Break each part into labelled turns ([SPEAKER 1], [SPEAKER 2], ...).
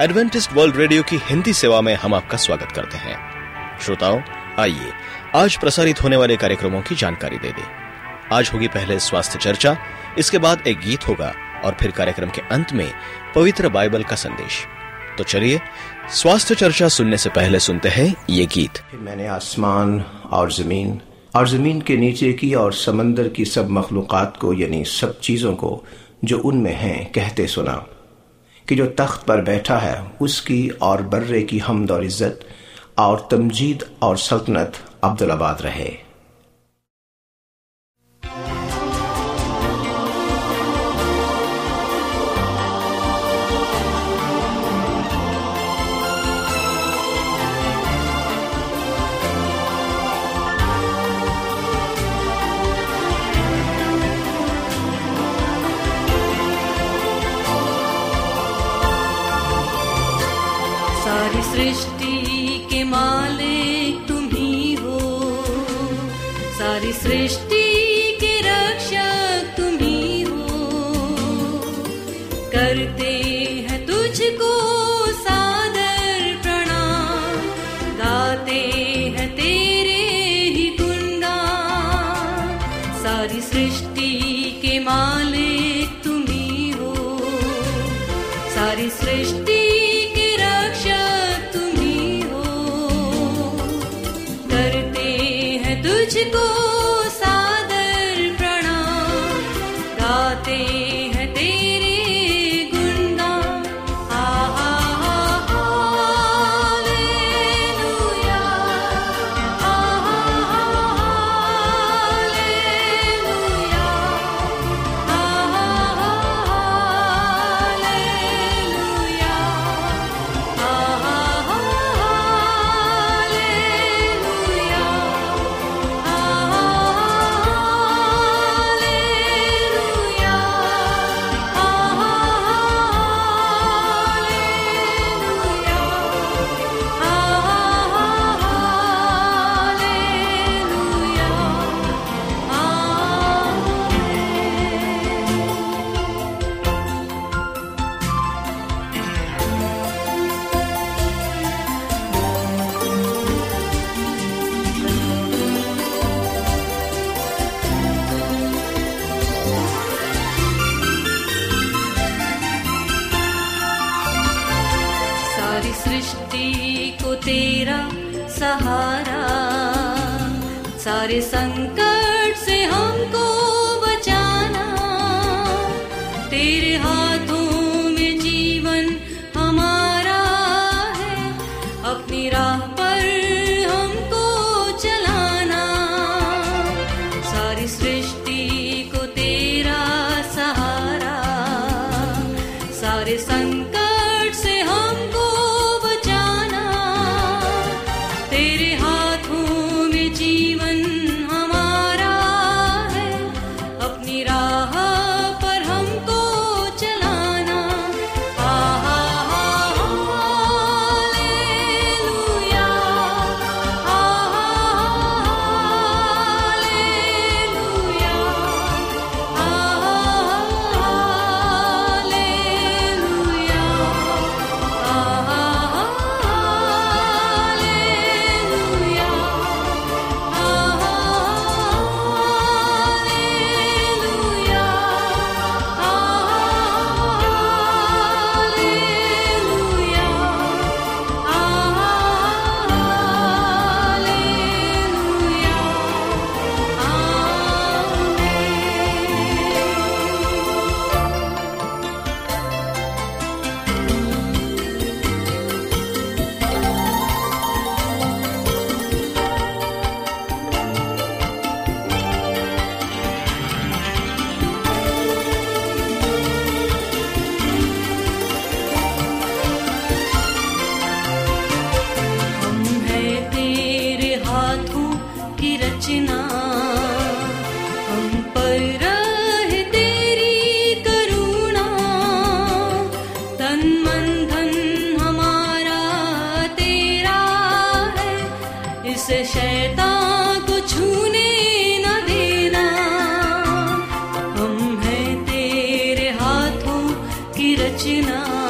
[SPEAKER 1] Adventist world radio की हिंदी सेवा में हम आपका स्वागत करते हैं। श्रोताओं, आइए, आज प्रसारित होने वाले कार्यक्रमों की जानकारी दे दें। आज होगी पहले स्वास्थ्य चर्चा, इसके बाद एक गीत होगा और फिर कार्यक्रम के अंत में पवित्र बाइबल का संदेश। तो चलिए, स्वास्थ्य चर्चा सुनने से पहले सुनते हैं ये गीत।
[SPEAKER 2] मैंने आसमान और ज़मीन और ज़मीन के नीचे की और समंदर की सब मखलूक़ात को, यानी सब चीज़ों को, जो उनमें हैं, कहते सुना। कि जो तख्त पर बैठा है, उसकी और बर्रे की हमद और इज़्ज़त और तमजीद और सल्तनत
[SPEAKER 3] अब्दुल आबाद रहे। सृष्टि के मालिक रचना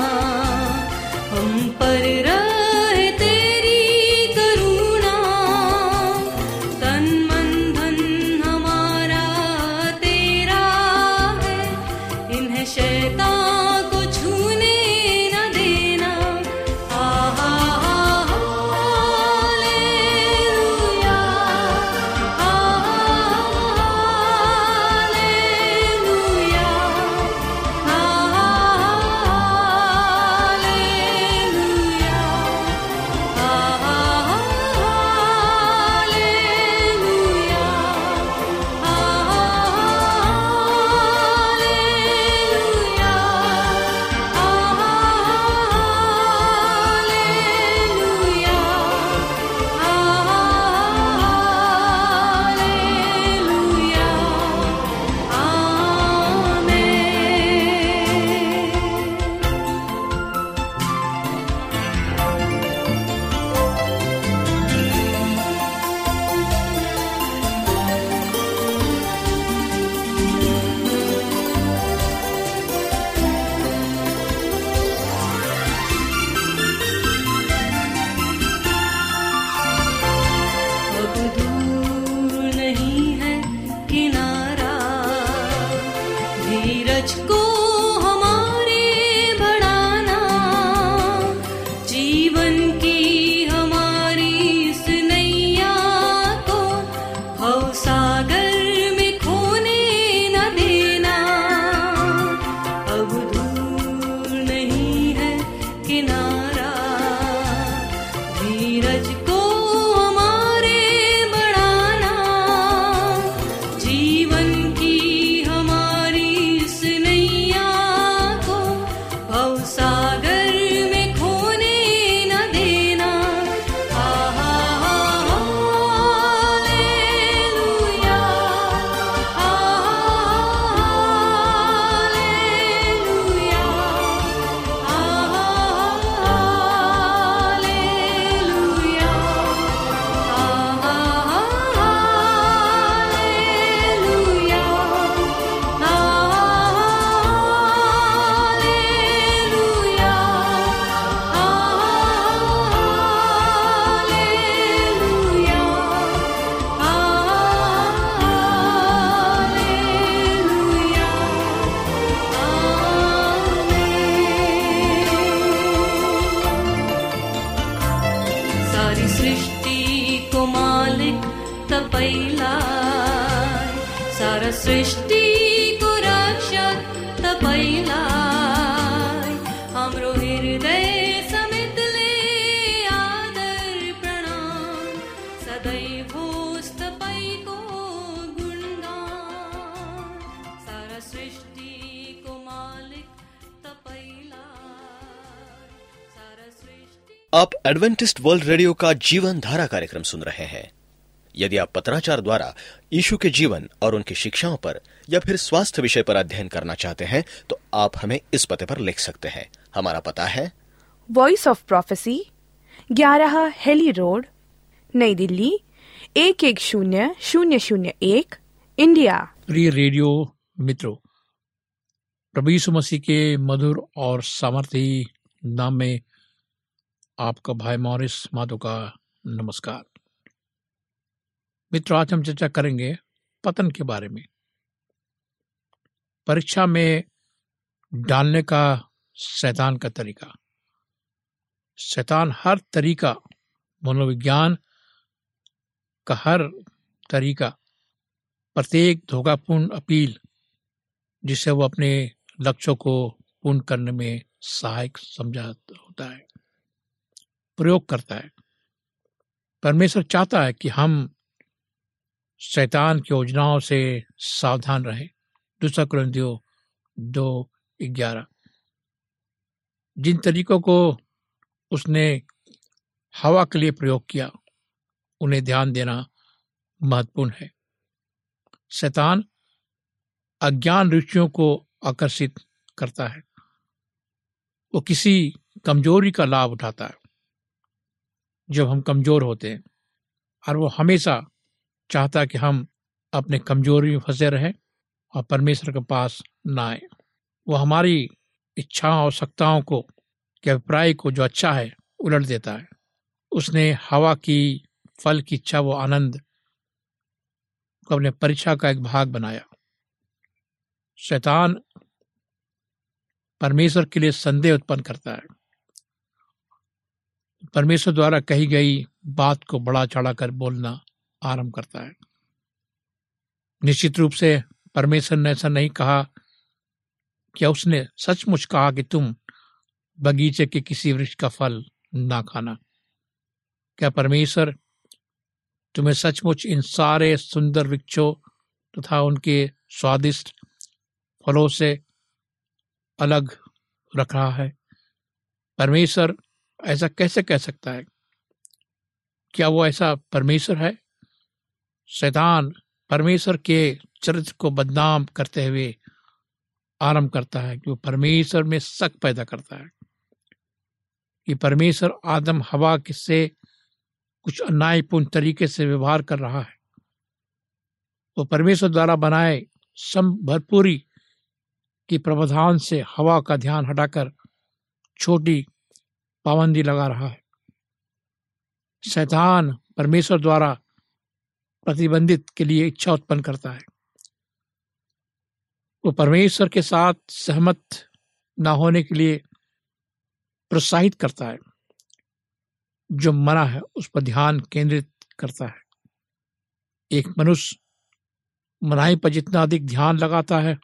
[SPEAKER 3] मालिक तपैला सारा सृष्टि
[SPEAKER 1] आप एडवेंटिस्ट वर्ल्ड रेडियो का जीवन धारा कार्यक्रम सुन रहे हैं। यदि आप पत्राचार द्वारा यीशु के जीवन और उनकी शिक्षाओं पर या फिर स्वास्थ्य विषय पर अध्ययन करना चाहते हैं तो आप हमें इस पते पर लिख सकते हैं। हमारा पता है।
[SPEAKER 4] वॉइस ऑफ़ प्रोफेसी ग्यारह हेली रोड नई दिल्ली एक एक शून्य शून्य शून्य एक इंडिया।
[SPEAKER 5] प्रिय रेडियो मित्रों प्रभु यीशु मसीह के मधुर और सामर्थी नाम में आपका भाई मॉरिस माधो का नमस्कार। मित्रों आज हम चर्चा करेंगे पतन के बारे में। परीक्षा में डालने का शैतान का तरीका। शैतान हर तरीका, मनोविज्ञान का हर तरीका, प्रत्येक धोखापूर्ण अपील, जिससे वो अपने लक्ष्यों को पूर्ण करने में सहायक समझा होता है, प्रयोग करता है। परमेश्वर चाहता है कि हम शैतान की योजनाओं से सावधान रहे। दूसरा क्रंथियो दो ग्यारह। जिन तरीकों को उसने हवा के लिए प्रयोग किया, उन्हें ध्यान देना महत्वपूर्ण है। शैतान अज्ञान रुचियों को आकर्षित करता है। वो किसी कमज़ोरी का लाभ उठाता है। जब हम कमज़ोर होते हैं और वो हमेशा चाहता कि हम अपने कमज़ोरी में फंसे रहें और परमेश्वर के पास ना आए। वो हमारी इच्छाओं आवश्यकताओं को के अभिप्राय को जो अच्छा है, उलट देता है। उसने हवा की, फल की इच्छा वो आनंद को अपने परीक्षा का एक भाग बनाया। शैतान परमेश्वर के लिए संदेह उत्पन्न करता है। परमेश्वर द्वारा कही गई बात को बड़ा चढ़ा कर बोलना आरंभ करता है। निश्चित रूप से परमेश्वर ने ऐसा नहीं कहा क्या उसने सचमुच कहा कि तुम बगीचे के किसी वृक्ष का फल ना खाना। क्या परमेश्वर तुम्हें सचमुच इन सारे सुंदर वृक्षों तथा उनके स्वादिष्ट फलों से अलग रख रहा है? परमेश्वर ऐसा कैसे कह सकता है? क्या वो ऐसा परमेश्वर है? शैतान परमेश्वर के चरित्र को बदनाम करते हुए आरंभ करता है कि वो परमेश्वर में शक पैदा करता है। कि परमेश्वर आदम हवा से कुछ अन्यायपूर्ण तरीके से व्यवहार कर रहा है। वो परमेश्वर द्वारा बनाए सम भरपूरी की प्रावधान से हवा का ध्यान हटाकर छोटी पाबंदी लगा रहा है। शैतान परमेश्वर द्वारा प्रतिबंधित के लिए इच्छा उत्पन्न करता है। वो परमेश्वर के साथ सहमत ना होने के लिए प्रोत्साहित करता है। जो मना है, उस पर ध्यान केंद्रित करता है। एक मनुष्य मनाही पर जितना अधिक ध्यान लगाता है,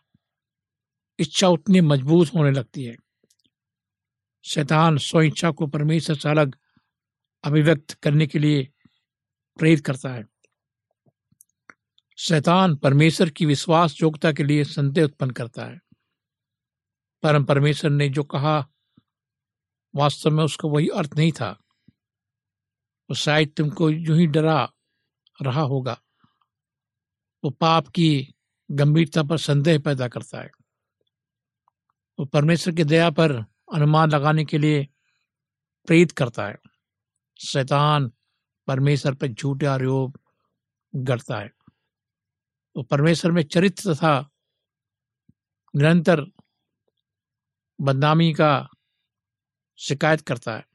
[SPEAKER 5] इच्छा उतनी मज़बूत होने लगती है। शैतान स्व इच्छा को परमेश्वर से अलग अभिव्यक्त करने के लिए प्रेरित करता है। शैतान परमेश्वर की विश्वास योग्यता के लिए संदेह उत्पन्न करता है। परम परमेश्वर ने जो कहा, वास्तव में उसका वही अर्थ नहीं था। वो शायद तुमको यूँ ही डरा रहा होगा। वो पाप की गंभीरता पर संदेह पैदा करता है। वो परमेश्वर की दया पर अनुमान लगाने के लिए प्रेरित करता है। शैतान परमेश्वर पर झूठे आरोप गढ़ता है। वो परमेश्वर में चरित्र तथा निरंतर बदनामी का शिकायत करता है।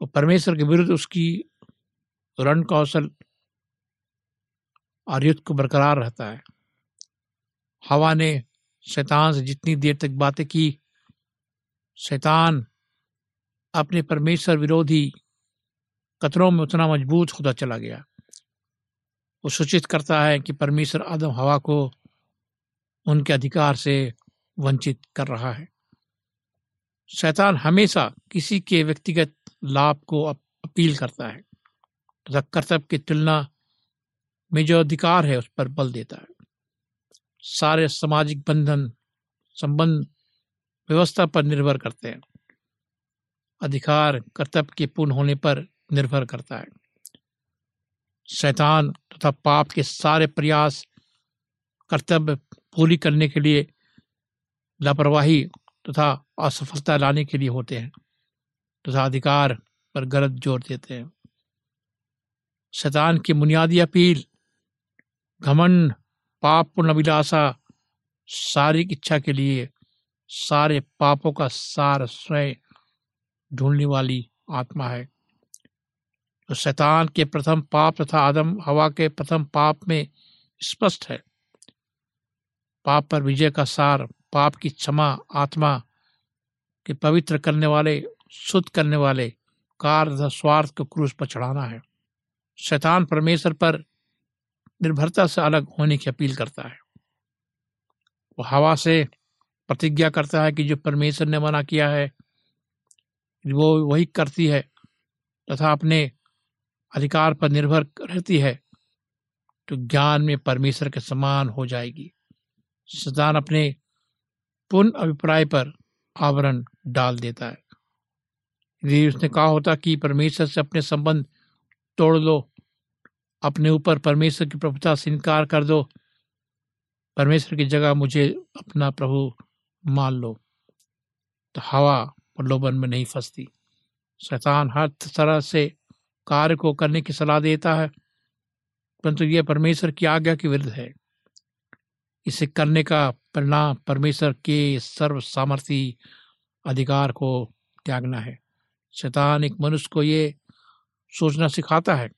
[SPEAKER 5] वो परमेश्वर के विरुद्ध उसकी रण कौशल और युद्ध को बरकरार रहता है। हवा ने शैतान से जितनी देर तक बातें की, शैतान अपने परमेश्वर विरोधी कतरों में उतना मज़बूत होता चला गया। वो सूचित करता है कि परमेश्वर आदम हवा को उनके अधिकार से वंचित कर रहा है। शैतान हमेशा किसी के व्यक्तिगत लाभ को अपील करता है। तथा कर्तव्य की तुलना में जो अधिकार है उस पर बल देता है। सारे सामाजिक बंधन, संबंध, व्यवस्था पर निर्भर करते हैं। अधिकार कर्तव्य के पूर्ण होने पर निर्भर करता है। शैतान तथा पाप के सारे प्रयास, कर्तव्य पूरी करने के लिए लापरवाही तथा असफलता लाने के लिए होते हैं तथा अधिकार पर गलत ज़ोर देते हैं। शैतान की बुनियादी अपील, घमंड पाप पूर्ण अभिलाषा, शारीरिक इच्छा के लिए सारे पापों का सार स्वयं ढूँढने वाली आत्मा है। तो शैतान के प्रथम पाप तथा आदम, हवा के प्रथम पाप में स्पष्ट है। पाप पर विजय का सार, पाप की क्षमा, आत्मा के पवित्र करने वाले, शुद्ध करने वाले कार्य तथा स्वार्थ को क्रूस पर चढ़ाना है। शैतान परमेश्वर पर निर्भरता से अलग होने की अपील करता है। वो हवा से प्रतिज्ञा करता है कि जो परमेश्वर ने मना किया है, वो वही करती है तथा अपने अधिकार पर निर्भर रहती है तो ज्ञान में परमेश्वर के समान हो जाएगी। शैतान अपने पूर्ण अभिप्राय पर आवरण डाल देता है। यदि उसने कहा होता कि परमेश्वर से अपने संबंध तोड़ लो, अपने ऊपर परमेश्वर की प्रभुता से इनकार कर दो, परमेश्वर की जगह मुझे अपना प्रभु मान लो तो हवा प्रलोभन में नहीं फंसती। शैतान हर तरह से कार्य को करने की सलाह देता है, परंतु यह परमेश्वर की आज्ञा के विरुद्ध है। इसे करने का परिणाम परमेश्वर के सर्व सामर्थ्य अधिकार को त्यागना है। शैतान एक मनुष्य को ये सोचना सिखाता है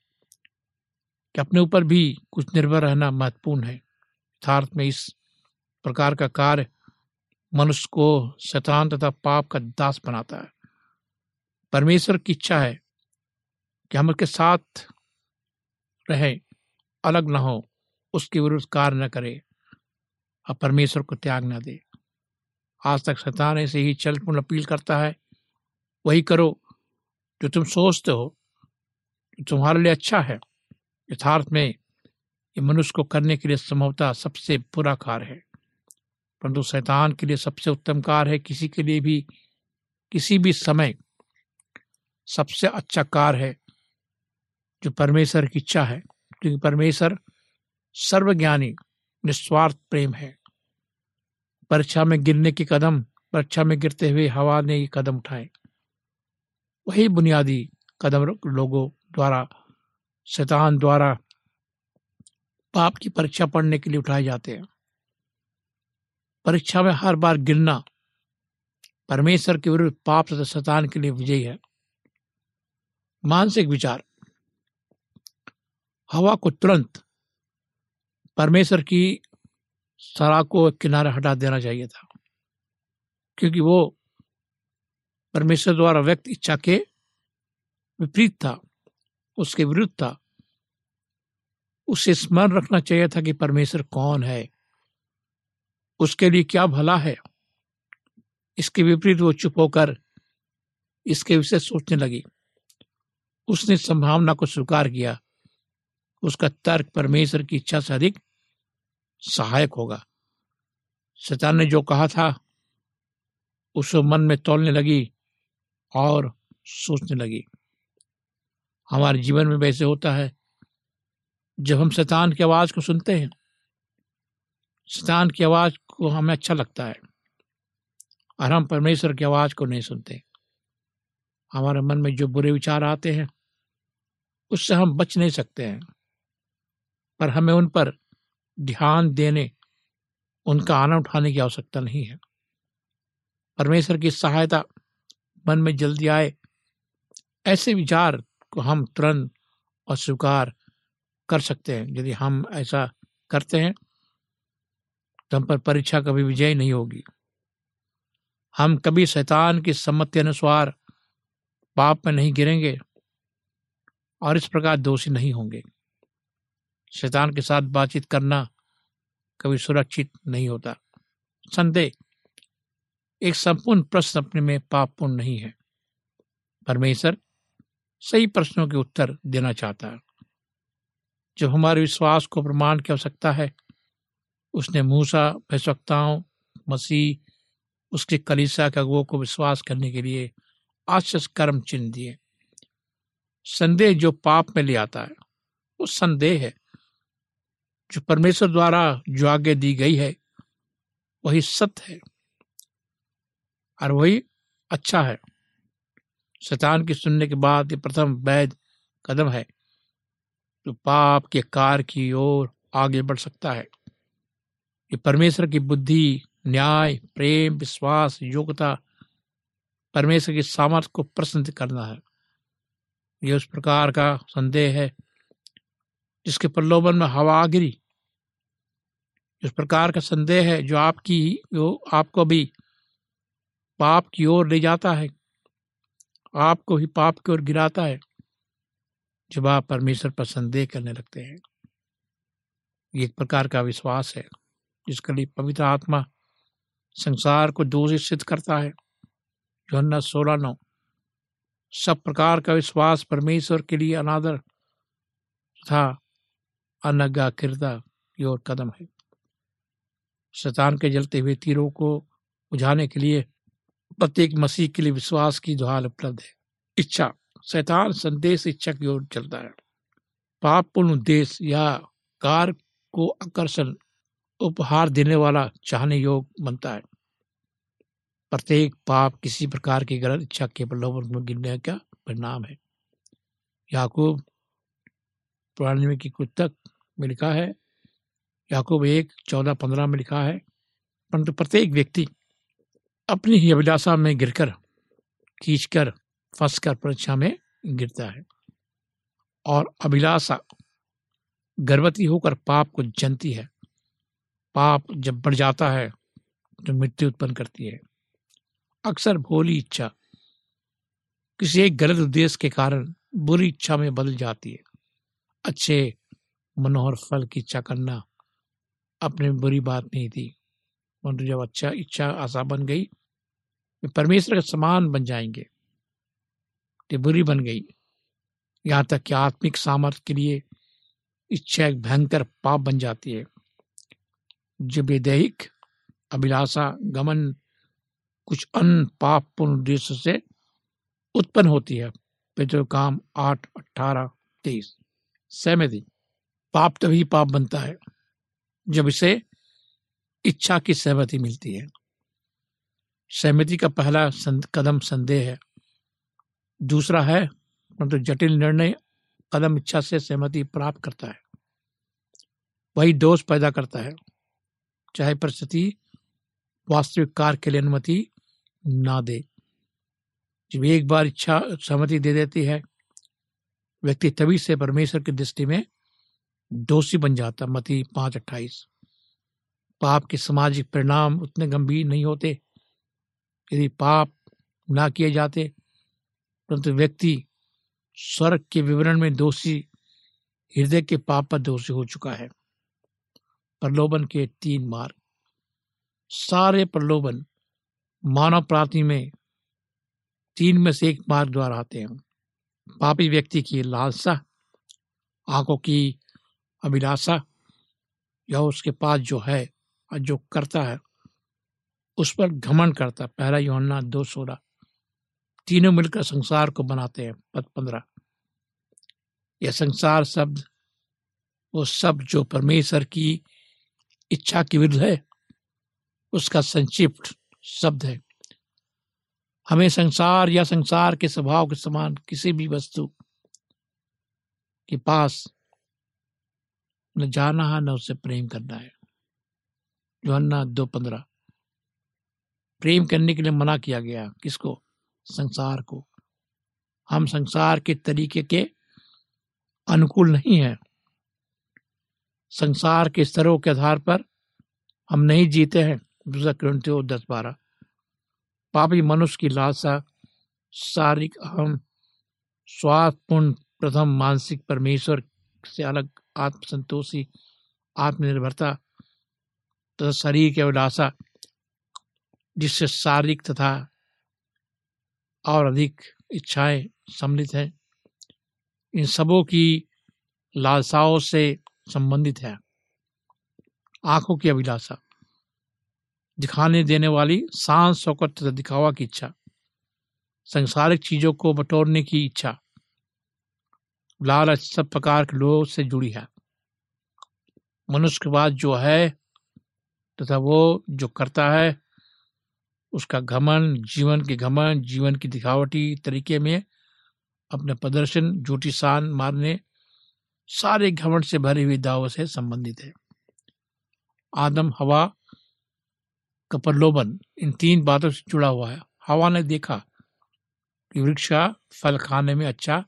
[SPEAKER 5] कि अपने ऊपर भी कुछ निर्भर रहना महत्वपूर्ण है। यथार्थ में इस प्रकार का कार्य मनुष्य को शैतान तथा पाप का दास बनाता है। परमेश्वर की इच्छा है कि हम उसके साथ रहे, अलग न हो, उसके विरुद्ध कार्य न करे और परमेश्वर को त्याग न दे। आज तक शैतान ऐसे ही चल पूर्ण अपील करता है, वही करो जो तुम सोचते हो, जो तुम्हारे लिए अच्छा है। यथार्थ में, ये मनुष्य को करने के लिए संभवतः सबसे बुरा कार्य है, परंतु शैतान के लिए सबसे उत्तम कार्य है किसी के लिए भी, किसी भी समय सबसे अच्छा कार्य है जो परमेश्वर की इच्छा है, क्योंकि परमेश्वर सर्वज्ञानी, निस्वार्थ प्रेम है। परीक्षा में गिरने के कदम, परीक्षा में गिरते हुए हवा ने ये कदम उठाए। वही बुनियादी कदम लोगों द्वारा, शैतान द्वारा पाप की परीक्षा पढ़ने के लिए उठाए जाते हैं। परीक्षा में हर बार गिरना परमेश्वर के विरुद्ध पाप तथा शैतान के लिए विजयी है। मानसिक विचार। हवा को तुरंत परमेश्वर की सलाह को किनारे हटा देना चाहिए था। क्योंकि वो परमेश्वर द्वारा व्यक्त इच्छा के विपरीत था, उसके विरुद्ध था। उसे स्मरण रखना चाहिए था कि परमेश्वर कौन है, उसके लिए क्या भला है। इसके विपरीत वो चुप होकर इसके विषय सोचने लगी। उसने संभावना को स्वीकार किया। उसका तर्क परमेश्वर की इच्छा से अधिक सहायक होगा। शैतान ने जो कहा था, उसे मन में तोलने लगी और सोचने लगी। हमारे जीवन में वैसे होता है, जब हम शैतान की आवाज़ को सुनते हैं, शैतान की आवाज़ को हमें अच्छा लगता है और हम परमेश्वर की आवाज़ को नहीं सुनते। हमारे मन में जो बुरे विचार आते हैं, उससे हम बच नहीं सकते हैं। पर हमें उन पर ध्यान देने, उनका आनंद उठाने की आवश्यकता नहीं है। परमेश्वर की सहायता मन में जल्दी आए, ऐसे विचार को हम तुरंत और स्वीकार कर सकते हैं। यदि हम ऐसा करते हैं तो हम पर परीक्षा कभी विजय नहीं होगी। हम कभी शैतान की सम्मति अनुसार पाप में नहीं गिरेंगे और इस प्रकार दोषी नहीं होंगे। शैतान के साथ बातचीत करना कभी सुरक्षित नहीं होता। संदेह, एक संपूर्ण प्रश्न अपने में पापपूर्ण नहीं है। परमेश्वर सही प्रश्नों के उत्तर देना चाहता है। जब हमारे विश्वास को प्रमाण की आवश्यकता है, उसने मूसा भैसवक्ताओं मसीह, उसके कलीसा के अगुओं को विश्वास करने के लिए आश्चर्य कर्म चिन्ह दिए। संदेह जो पाप में ले आता है, वो संदेह है। जो परमेश्वर द्वारा जो आगे दी गई है, वही सत्य है और वही अच्छा है। शैतान की सुनने के बाद ये प्रथम वैध कदम है। जो पाप के कार की ओर आगे बढ़ सकता है। ये परमेश्वर की बुद्धि, न्याय, प्रेम, विश्वास, योग्यता, परमेश्वर की सामर्थ्य को प्रसन्न करना है। ये उस प्रकार का संदेह है जिसके प्रलोभन में हवा आ गिरी। इस प्रकार का संदेह है जो आपकी, जो आपको भी पाप की ओर ले जाता है। आपको ही पाप की ओर गिराता है। जब आप परमेश्वर पर संदेह करने लगते हैं, ये एक प्रकार का विश्वास है, जिसके लिए पवित्र आत्मा संसार को दोषी सिद्ध करता है। जोहन्ना सोलह नौ। सब प्रकार का विश्वास परमेश्वर के लिए अनादर तथा अनगा किरदा की ओर कदम है। शैतान के जलते हुए तीरों को बुझाने के लिए प्रत्येक मसीह के लिए विश्वास की ढाल उपलब्ध है। इच्छा, शैतान संदेश इच्छा की ओर चलता है। पापपूर्ण उद्देश्य या कार को आकर्षण, उपहार देने वाला चाहने योग बनता है। प्रत्येक पाप किसी प्रकार की गलत इच्छा के प्रलोभन में गिरने का परिणाम है। याकूब, पुराने नियम की पुस्तक में लिखा है। याकूब एक, चौदह, पंद्रह में लिखा है। परंतु प्रत्येक व्यक्ति अपनी ही अभिलाषा में गिरकर, खींचकर, फंसकर परीक्षा में गिरता है। और अभिलाषा गर्भवती होकर पाप को जनती है। पाप जब बढ़ जाता है तो मृत्यु उत्पन्न करती है। अक्सर भोली इच्छा किसी एक गलत उद्देश्य के कारण बुरी इच्छा में बदल जाती है। अच्छे मनोहर फल की इच्छा करना अपने में बुरी बात नहीं थी। परंतु जब अच्छा इच्छा आशा बन गई परमेश्वर के समान बन जाएँगे ये बुरी बन गई। यहाँ तक कि आत्मिक सामर्थ्य के लिए इच्छा एक भयंकर पाप बन जाती है। जब ये दैहिक अभिलाषा, गमन, कुछ अन्य पापपूर्ण उद्देश्य से उत्पन्न होती है। पेट्रो काम आठ, अठारह, तेईस। सहमति पाप तभी पाप बनता है, जब इसे इच्छा की सहमति मिलती है। सहमति का पहला सं- कदम संदेह है। दूसरा है, परंतु तो जटिल निर्णय कदम इच्छा से सहमति प्राप्त करता है। वही दोष पैदा करता है। चाहे परिस्थिति वास्तविक कार्य के लिए अनुमति ना दे। जब एक बार इच्छा, सहमति दे देती है, व्यक्ति तभी से परमेश्वर की दृष्टि में दोषी बन जाता, मती पाँच अट्ठाईस। पाप के सामाजिक परिणाम उतने गंभीर नहीं होते। यदि पाप ना किए जाते, परंतु व्यक्ति स्वर्ग के विवरण में दोषी, हृदय के पाप पर दोषी हो चुका है। प्रलोभन के तीन मार्ग। सारे प्रलोभन मानव प्राप्ति में तीन में से एक मार्ग द्वारा आते हैं। पापी व्यक्ति की लालसा, आँखों की अभिलाषा या उसके पास जो है और जो करता है, उस पर घमंड करता है। पहला योहन्ना दो सोलह। तीनों मिलकर संसार को बनाते हैं, पद पंद्रह। यह संसार शब्द, वो सब जो परमेश्वर की इच्छा के विरुद्ध है, उसका संक्षिप्त शब्द है। हमें संसार या संसार के स्वभाव के समान किसी भी वस्तु के पास न जाना है, न उससे प्रेम करना है। योहन्ना दो पंद्रह। प्रेम करने के लिए मना किया गया किसको? संसार को। हम संसार के तरीके के अनुकूल नहीं है। संसार के स्तरों के आधार पर हम नहीं जीते हैं। दूसरा क्रंथियो दस बारह। पापी मनुष्य की लालसा, शारीरिक अहम, स्वार्थपूर्ण, प्रथम मानसिक परमेश्वर से अलग आत्मसंतोषी, आत्मनिर्भरता तथा शरीर की अभिलाषा जिससे शारीरिक तथा और अधिक इच्छाएँ सम्मिलित हैं। इन सबों की लालसाओं से संबंधित है। आँखों की अभिलाषा, दिखाने देने वाली शान शौकत तथा दिखावा की इच्छा, संसारिक चीज़ों को बटोरने की इच्छा लालच सब प्रकार के लोगों से जुड़ी है। मनुष्य के पास जो है तथा वो जो करता है, उसका घमन जीवन के घमन जीवन की दिखावटी तरीके में अपने प्रदर्शन झूठी शान मारने, सारे घमंड से भरी हुई दावों से संबंधित है। आदम, हवा का प्रलोभन इन तीन बातों से जुड़ा हुआ है। हवा ने देखा कि वृक्ष का फल खाने में अच्छा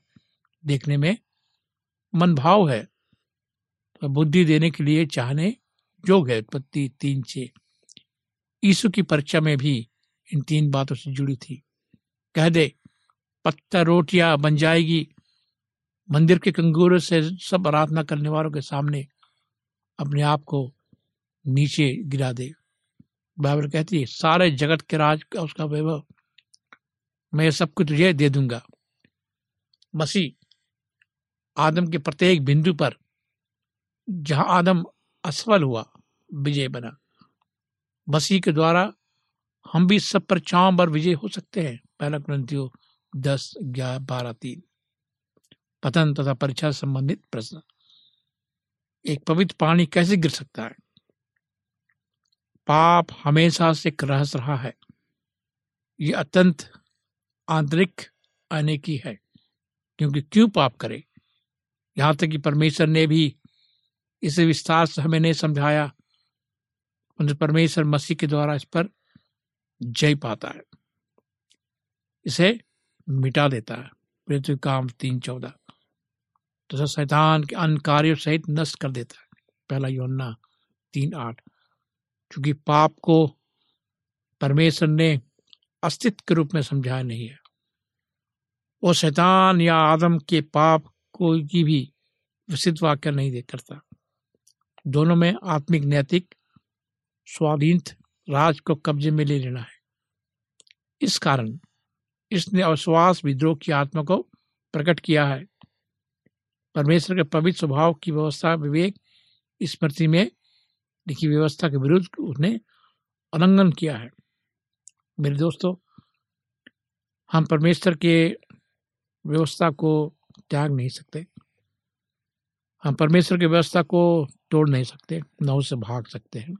[SPEAKER 5] देखने में मन भाव है। तो बुद्धि देने के लिए चाहने योग है उत्पत्ति तीन छे। यीशु की परीक्षा में भी इन तीन बातों से जुड़ी थी। कह दे, पत्थर रोटियाँ बन जाएगी। मंदिर के कंगूरों से सब आराधना करने वालों के सामने अपने आप को नीचे गिरा दे। बाइबल कहती है, सारे जगत के राज का उसका वैभव, मैं सब कुछ तुझे दे दूँगा। मसीह आदम के प्रत्येक बिंदु पर जहाँ आदम असफल हुआ, विजय बना। मसीह के द्वारा हम भी सब पर चांव पर विजय हो सकते हैं। पहला ग्रंथियो दस, ग्यारह, बारह, तीन। पतन तथा परीक्षा संबंधित प्रश्न। एक पवित्र पानी कैसे गिर सकता है? पाप हमेशा से एक रहस्य रहा है। ये अत्यंत आंतरिक अनेकी है, क्योंकि क्यों पाप करे? यहाँ तक कि परमेश्वर ने भी इसे विस्तार से हमें नहीं समझाया परमेश्वर मसीह के द्वारा इस पर जय पाता है। इसे मिटा देता है। पृथ्वी काम तीन चौदह। तो शैतान के अन्य कार्यों सहित नष्ट कर देता है। पहला योन्ना तीन आठ। क्योंकि पाप को परमेश्वर ने अस्तित्व के रूप में समझाया नहीं है। वो शैतान या आदम के पाप को की भी विशिष्ट वाक्य नहीं देख करता। दोनों में आत्मिक, नैतिक स्वाधीन राज को कब्जे में ले लेना है। इस कारण इसने अविश्वास विद्रोह की आत्मा को प्रकट किया है। परमेश्वर के पवित्र स्वभाव की व्यवस्था, विवेक, स्मृति में लिखी व्यवस्था के विरुद्ध उसने उल्लंघन किया है। मेरे दोस्तों, हम परमेश्वर के व्यवस्था को त्याग नहीं सकते। हम परमेश्वर की व्यवस्था को तोड़ नहीं सकते, न उससे भाग सकते हैं।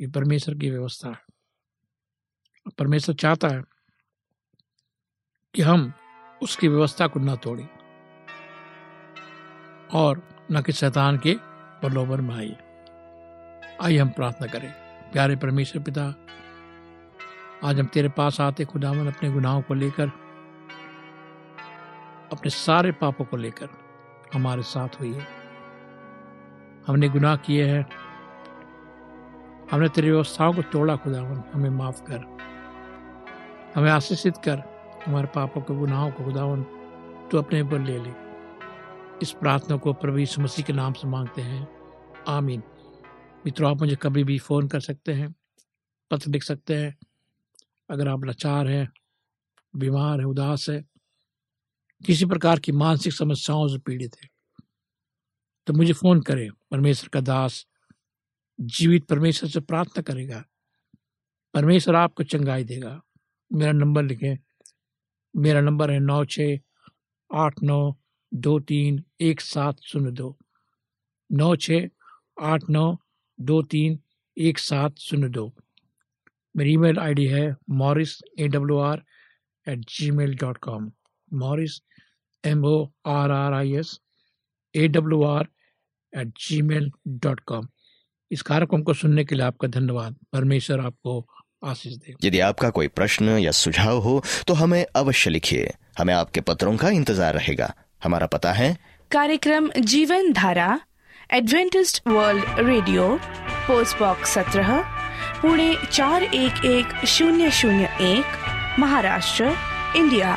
[SPEAKER 5] ये परमेश्वर की व्यवस्था है। परमेश्वर चाहता है कि हम उसकी व्यवस्था को न तोड़ें और न कि शैतान के प्रलोभन में आइए आइए हम प्रार्थना करें। प्यारे परमेश्वर पिता, आज हम तेरे पास आते खुदावन अपने गुनाहों को लेकर। अपने सारे पापों को लेकर हमारे साथ हुई है। हमने गुनाह किए हैं। हमने तेरी व्यवस्थाओं को तोड़ा खुदावन हमें माफ़ कर। हमें आशीषित कर हमारे पापों के गुनाहों को खुदावन तो अपने ऊपर ले ले। इस प्रार्थना को प्रभु यीशु मसीह के नाम से मांगते हैं। आमीन। मित्रों, आप मुझे कभी भी फ़ोन कर सकते हैं, पत्र लिख सकते हैं। अगर आप लाचार हैं, बीमार है, उदास है किसी प्रकार की मानसिक समस्याओं से पीड़ित है। तो मुझे फ़ोन करें, परमेश्वर का दास। जीवित परमेश्वर से प्रार्थना करेगा। परमेश्वर आपको चंगाई देगा। मेरा नंबर लिखें। मेरा नंबर है नौ छ आठ नौ दो तीन एक सात शून्य दो। नौ छ आठ नौ दो तीन एक सात शून्य दो। मेरी ईमेल आईडी है Morris A W R at Gmail dot com Morris M O R R I S A W R at Gmail dot com इस कार्यक्रम को सुनने के लिए आपका धन्यवाद। परमेश्वर आपको आशीष दे।
[SPEAKER 1] यदि आपका कोई प्रश्न या सुझाव हो तो हमें अवश्य लिखिए। हमें आपके पत्रों का इंतज़ार रहेगा। हमारा पता है।
[SPEAKER 4] कार्यक्रम जीवन धारा Adventist world radio post box सत्रह पुणे चार एक एक शून्य शून्य एक महाराष्ट्र इंडिया।